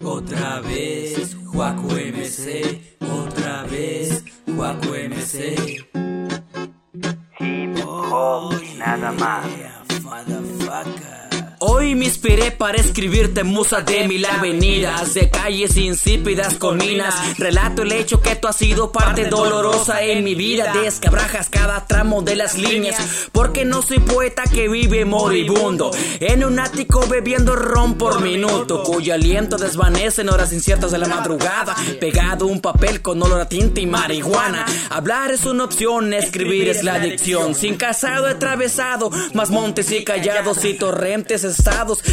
Otra vez, Juaco MC, otra vez, Juaco MC. Hip hop, nada más. Hoy me inspiré para escribirte musa de mil avenidas, de calles insípidas con minas. Relato el hecho que tú has sido parte dolorosa en mi vida. Descabrajas cada tramo de las líneas, porque no soy poeta que vive moribundo. En un ático bebiendo ron por minuto, cuyo aliento desvanece en horas inciertas de la madrugada. Pegado un papel con olor a tinta y marihuana. Hablar es una opción, escribir es la adicción. Sin casado atravesado, más montes y callados y torrentes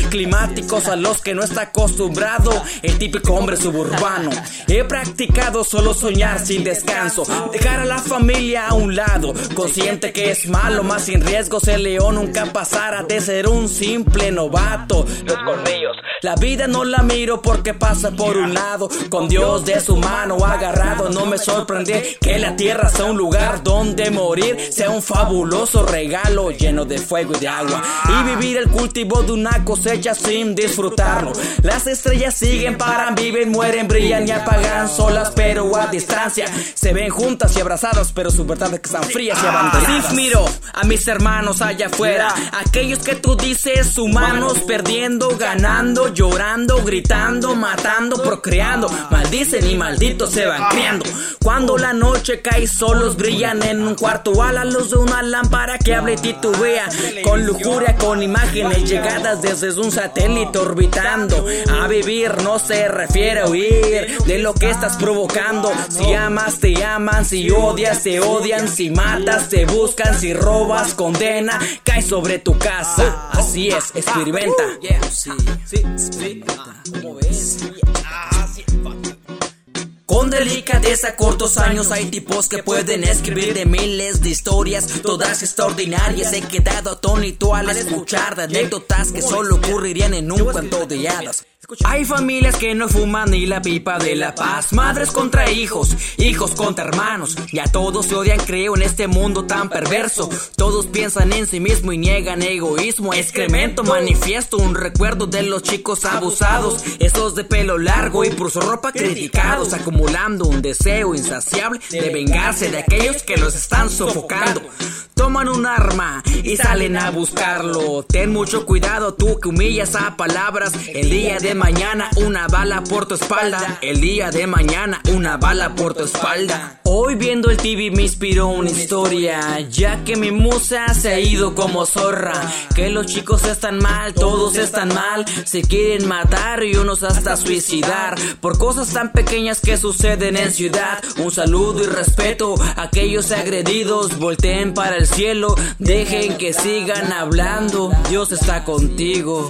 climáticos a los que no está acostumbrado. El típico hombre suburbano. He practicado solo soñar sin descanso, dejar a la familia a un lado, consciente que es malo, más sin riesgos el león nunca pasara de ser un simple novato. Los colmillos, la vida no la miro porque pasa por un lado, con Dios de su mano agarrado, no me sorprende que la tierra sea un lugar donde morir, sea un fabuloso regalo lleno de fuego y de agua, y vivir el cultivo de una cosecha sin disfrutarlo. Las estrellas siguen, paran, viven, mueren, brillan y apagan solas, pero a distancia. Se ven juntas y abrazadas, pero su verdad es que están frías y abandonadas. Miro a mis hermanos allá afuera, aquellos que tú dices humanos, perdiendo, ganando, llorando, gritando, matando, procreando. Maldicen y malditos se van criando. Cuando la noche cae, solos brillan en un cuarto a la luz de una lámpara que hable y titubea. Con lujuria, con imágenes desde un satélite orbitando. A vivir no se refiere a huir de lo que estás provocando. Si amas, te aman. Si odias, te odian. Si matas, te buscan. Si robas, condena. Cae sobre tu casa. Así es, experimenta. Sí, sí, ¿Cómo ves? Delicadeza, cortos años, hay tipos que pueden escribir de miles de historias, todas extraordinarias. He quedado atónito al escuchar de anécdotas que solo ocurrirían en un cuento de hadas. Hay familias que no fuman ni la pipa de la paz, madres contra hijos, hijos contra hermanos, ya todos se odian creo en este mundo tan perverso, todos piensan en sí mismo y niegan egoísmo, excremento, manifiesto, un recuerdo de los chicos abusados, esos de pelo largo y por su ropa criticados, acumulando un deseo insaciable de vengarse de aquellos que los están sofocando. Toman un arma y salen a buscarlo. Ten mucho cuidado tú que humillas a palabras. El día de mañana una bala por tu espalda. El día de mañana una bala por tu espalda. Hoy viendo el TV me inspiró una historia, ya que mi musa se ha ido como zorra. Que los chicos están mal, todos están mal, se quieren matar y unos hasta suicidar por cosas tan pequeñas que suceden en ciudad. Un saludo y respeto a aquellos agredidos, volteen para el cielo, dejen que sigan hablando, Dios está contigo.